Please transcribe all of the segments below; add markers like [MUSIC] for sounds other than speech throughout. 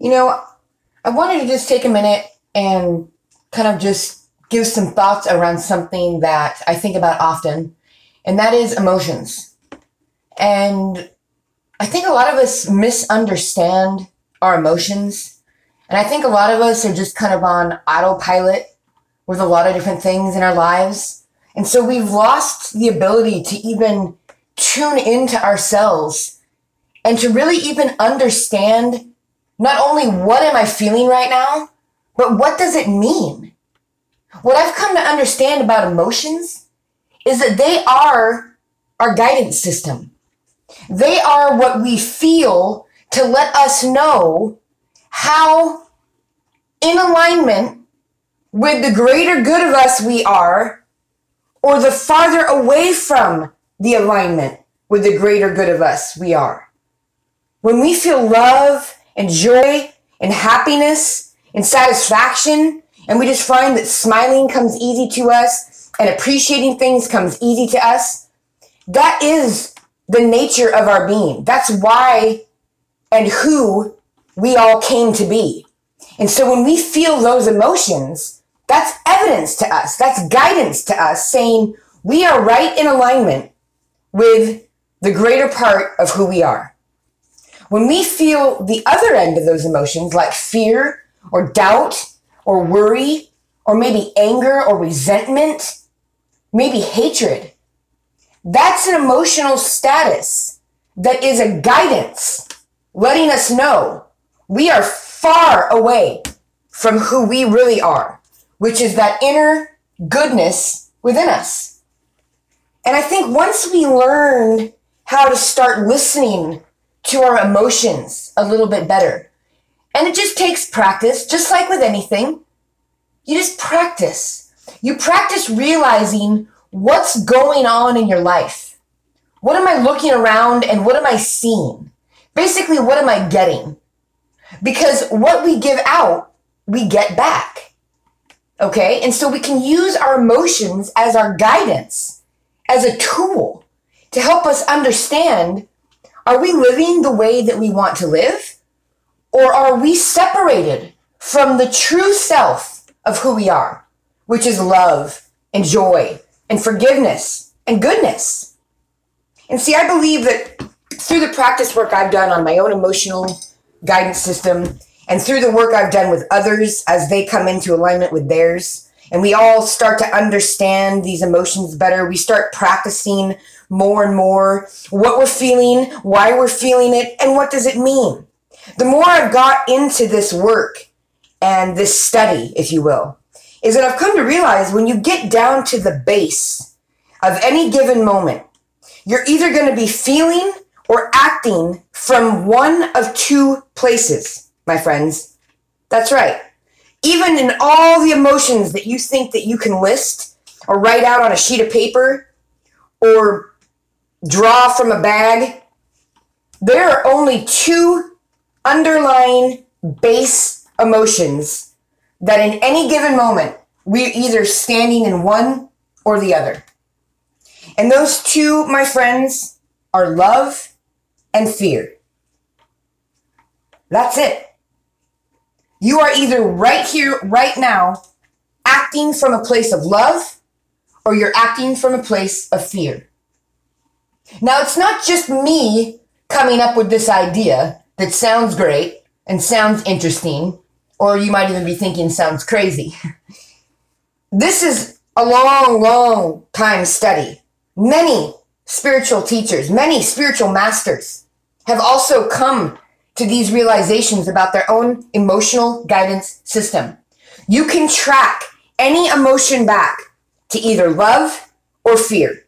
You know, I wanted to just take a minute and kind of just give some thoughts around something that I think about often, and that is emotions. And I think a lot of us misunderstand our emotions. And I think a lot of us are just kind of on autopilot with a lot of different things in our lives. And so we've lost the ability to even tune into ourselves and to really even understand not only what am I feeling right now, but what does it mean? What I've come to understand about emotions is that they are our guidance system. They are what we feel to let us know how in alignment with the greater good of us we are, or the farther away from the alignment with the greater good of us we are. When we feel love and joy and happiness and satisfaction. And we just find that smiling comes easy to us and appreciating things comes easy to us. That is the nature of our being. That's why and who we all came to be. And so when we feel those emotions, that's evidence to us. That's guidance to us saying we are right in alignment with the greater part of who we are. When we feel the other end of those emotions, like fear or doubt or worry, or maybe anger or resentment, maybe hatred, that's an emotional status that is a guidance letting us know we are far away from who we really are, which is that inner goodness within us. And I think once we learn how to start listening to our emotions a little bit better. And it just takes practice, just like with anything. You just practice. You practice realizing what's going on in your life. What am I looking around and what am I seeing? Basically, what am I getting? Because what we give out, we get back. Okay? And so we can use our emotions as our guidance, as a tool to help us understand are we living the way that we want to live? Or are we separated from the true self of who we are, which is love and joy and forgiveness and goodness? And see, I believe that through the practice work I've done on my own emotional guidance system and through the work I've done with others as they come into alignment with theirs, and we all start to understand these emotions better. We start practicing more and more what we're feeling, why we're feeling it, and what does it mean. The more I've got into this work and this study, if you will, is that I've come to realize when you get down to the base of any given moment, you're either going to be feeling or acting from one of two places, my friends. That's right. Even in all the emotions that you think that you can list or write out on a sheet of paper or draw from a bag, there are only two underlying base emotions that in any given moment we're either standing in one or the other. And those two, my friends, are love and fear. That's it. You are either right here, right now, acting from a place of love, or you're acting from a place of fear. Now, it's not just me coming up with this idea that sounds great and sounds interesting, or you might even be thinking sounds crazy. [LAUGHS] this is a long, long time study. Many spiritual teachers, many spiritual masters have also come to these realizations about their own emotional guidance system. You can track any emotion back to either love or fear.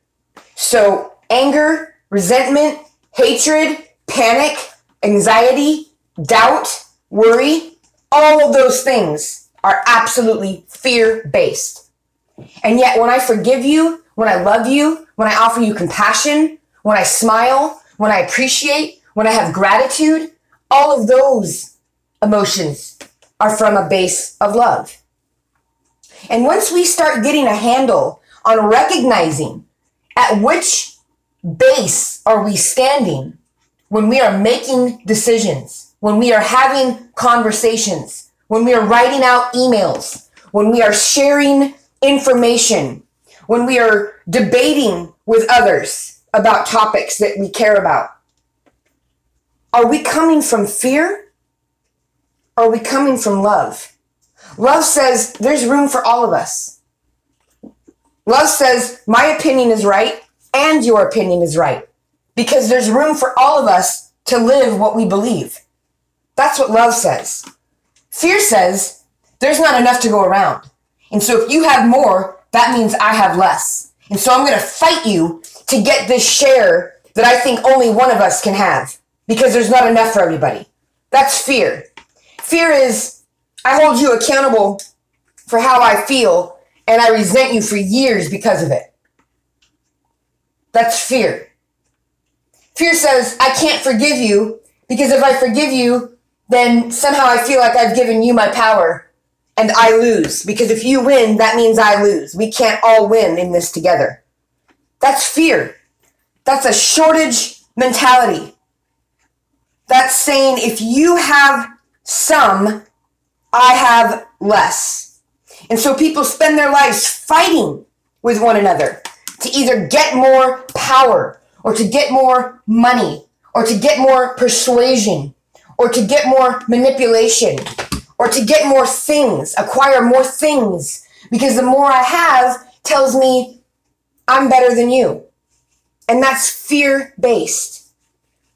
So anger, resentment, hatred, panic, anxiety, doubt, worry, all of those things are absolutely fear based. And yet, when I forgive you, when I love you, when I offer you compassion, when I smile, when I appreciate, when I have gratitude, all of those emotions are from a base of love. And once we start getting a handle on recognizing at which base are we standing when we are making decisions? when we are having conversations, when we are writing out emails, when we are sharing information, when we are debating with others about topics that we care about? Are we coming from fear? Are we coming from love? Love says there's room for all of us. Love says my opinion is right and your opinion is right because there's room for all of us to live what we believe. That's what love says. Fear says there's not enough to go around. And so if you have more, that means I have less. And so I'm going to fight you to get this share that I think only one of us can have because there's not enough for everybody. That's fear. Fear is I hold you accountable for how I feel and I resent you for years because of it. That's fear. Fear says, I can't forgive you because if I forgive you, then somehow I feel like I've given you my power and I lose. Because if you win, that means I lose. We can't all win in this together. That's fear. That's a shortage mentality. That's saying if you have some, I have less. And so people spend their lives fighting with one another to either get more power or to get more money or to get more persuasion or to get more manipulation or to get more things, acquire more things because the more I have tells me I'm better than you. And that's fear based.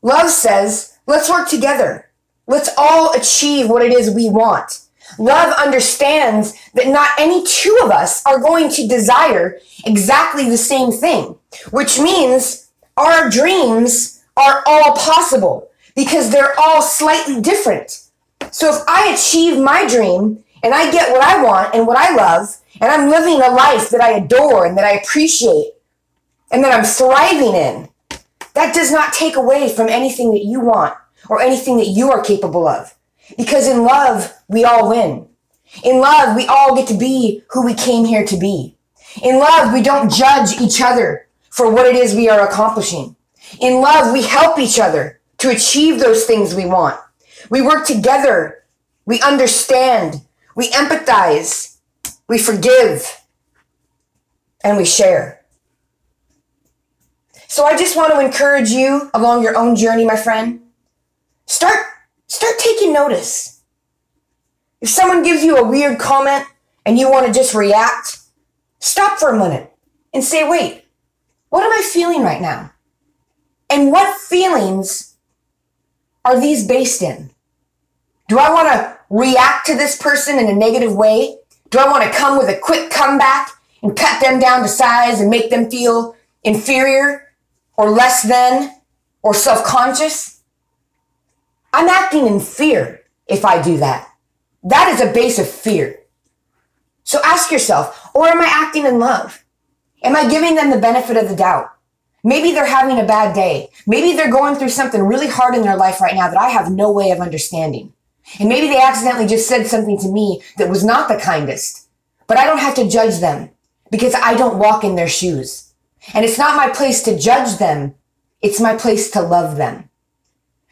Love says, let's work together. Let's all achieve what it is we want. Love understands that not any two of us are going to desire exactly the same thing, which means our dreams are all possible because they're all slightly different. So if I achieve my dream and I get what I want and what I love, and I'm living a life that I adore and that I appreciate and that I'm thriving in, that does not take away from anything that you want or anything that you are capable of. Because in love, we all win. In love, we all get to be who we came here to be. In love, we don't judge each other for what it is we are accomplishing. In love, we help each other to achieve those things we want. We work together. We understand. We empathize. We forgive. And we share. So I just want to encourage you along your own journey, my friend. Start, start taking notice. If someone gives you a weird comment and you want to just react, stop for a minute and say, wait, what am I feeling right now? And what feelings are these based in? Do I want to react to this person in a negative way? Do I want to come with a quick comeback and cut them down to size and make them feel inferior or less than or self conscious? I'm acting in fear if I do that. That is a base of fear. So ask yourself, or am I acting in love? Am I giving them the benefit of the doubt? Maybe they're having a bad day. Maybe they're going through something really hard in their life right now that I have no way of understanding. And maybe they accidentally just said something to me that was not the kindest. But I don't have to judge them because I don't walk in their shoes. And it's not my place to judge them. It's my place to love them.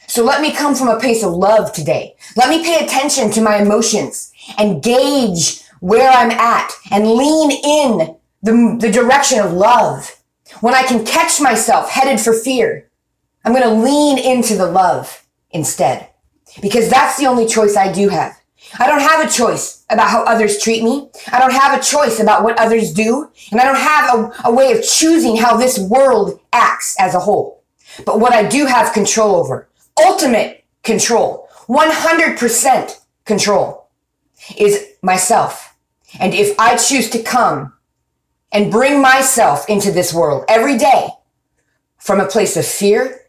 So let me come from a place of love today. Let me pay attention to my emotions and gauge where I'm at and lean in the, the direction of love. When I can catch myself headed for fear, I'm going to lean into the love instead because that's the only choice I do have. I don't have a choice about how others treat me. I don't have a choice about what others do. And I don't have a, a, way of choosing how this world acts as a whole. But what I do have control over, ultimate control, 100% control, is myself. And if I choose to come and bring myself into this world every day from a place of fear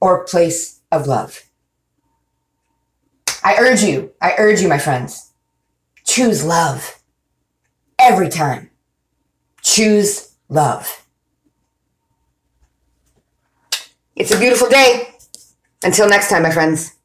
or a place of love. I urge you, I urge you, my friends, choose love every time. Choose love. It's a beautiful day. Until next time, my friends.